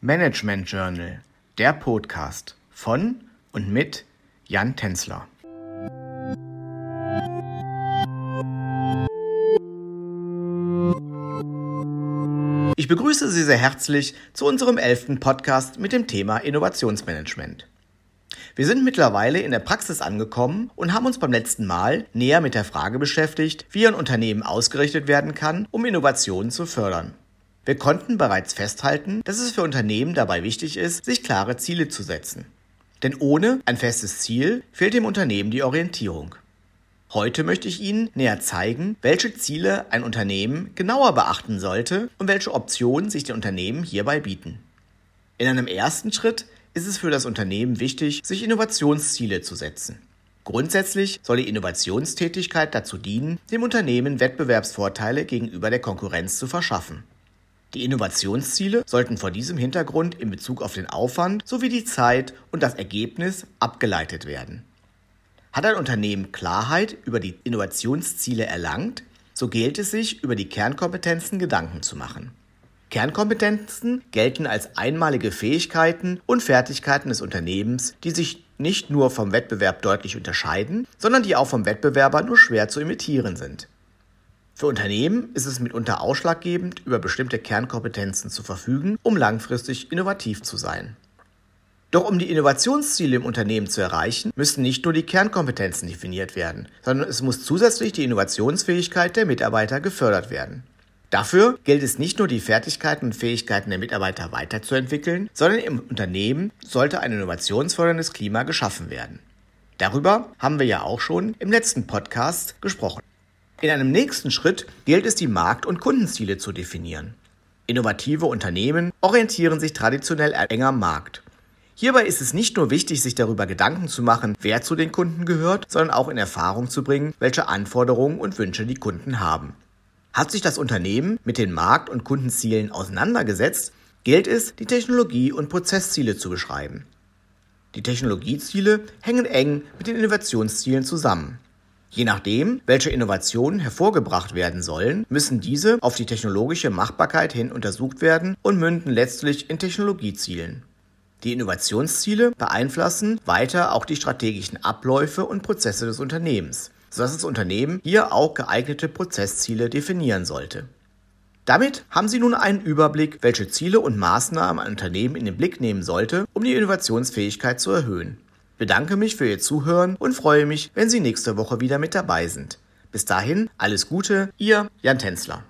Management Journal, der Podcast von und mit Jan Tenzler. Ich begrüße Sie sehr herzlich zu unserem elften Podcast mit dem Thema Innovationsmanagement. Wir sind mittlerweile in der Praxis angekommen und haben uns beim letzten Mal näher mit der Frage beschäftigt, wie ein Unternehmen ausgerichtet werden kann, um Innovationen zu fördern. Wir konnten bereits festhalten, dass es für Unternehmen dabei wichtig ist, sich klare Ziele zu setzen. Denn ohne ein festes Ziel fehlt dem Unternehmen die Orientierung. Heute möchte ich Ihnen näher zeigen, welche Ziele ein Unternehmen genauer beachten sollte und welche Optionen sich die Unternehmen hierbei bieten. In einem ersten Schritt ist es für das Unternehmen wichtig, sich Innovationsziele zu setzen. Grundsätzlich soll die Innovationstätigkeit dazu dienen, dem Unternehmen Wettbewerbsvorteile gegenüber der Konkurrenz zu verschaffen. Die Innovationsziele sollten vor diesem Hintergrund in Bezug auf den Aufwand sowie die Zeit und das Ergebnis abgeleitet werden. Hat ein Unternehmen Klarheit über die Innovationsziele erlangt, so gilt es sich, über die Kernkompetenzen Gedanken zu machen. Kernkompetenzen gelten als einmalige Fähigkeiten und Fertigkeiten des Unternehmens, die sich nicht nur vom Wettbewerb deutlich unterscheiden, sondern die auch vom Wettbewerber nur schwer zu imitieren sind. Für Unternehmen ist es mitunter ausschlaggebend, über bestimmte Kernkompetenzen zu verfügen, um langfristig innovativ zu sein. Doch um die Innovationsziele im Unternehmen zu erreichen, müssen nicht nur die Kernkompetenzen definiert werden, sondern es muss zusätzlich die Innovationsfähigkeit der Mitarbeiter gefördert werden. Dafür gilt es nicht nur die Fertigkeiten und Fähigkeiten der Mitarbeiter weiterzuentwickeln, sondern im Unternehmen sollte ein innovationsförderndes Klima geschaffen werden. Darüber haben wir ja auch schon im letzten Podcast gesprochen. In einem nächsten Schritt gilt es, die Markt- und Kundenziele zu definieren. Innovative Unternehmen orientieren sich traditionell eng am Markt. Hierbei ist es nicht nur wichtig, sich darüber Gedanken zu machen, wer zu den Kunden gehört, sondern auch in Erfahrung zu bringen, welche Anforderungen und Wünsche die Kunden haben. Hat sich das Unternehmen mit den Markt- und Kundenzielen auseinandergesetzt, gilt es, die Technologie- und Prozessziele zu beschreiben. Die Technologieziele hängen eng mit den Innovationszielen zusammen. Je nachdem, welche Innovationen hervorgebracht werden sollen, müssen diese auf die technologische Machbarkeit hin untersucht werden und münden letztlich in Technologiezielen. Die Innovationsziele beeinflussen weiter auch die strategischen Abläufe und Prozesse des Unternehmens, sodass das Unternehmen hier auch geeignete Prozessziele definieren sollte. Damit haben Sie nun einen Überblick, welche Ziele und Maßnahmen ein Unternehmen in den Blick nehmen sollte, um die Innovationsfähigkeit zu erhöhen bedanke mich für Ihr Zuhören und freue mich, wenn Sie nächste Woche wieder mit dabei sind. Bis dahin, alles Gute, Ihr Jan Tänzler.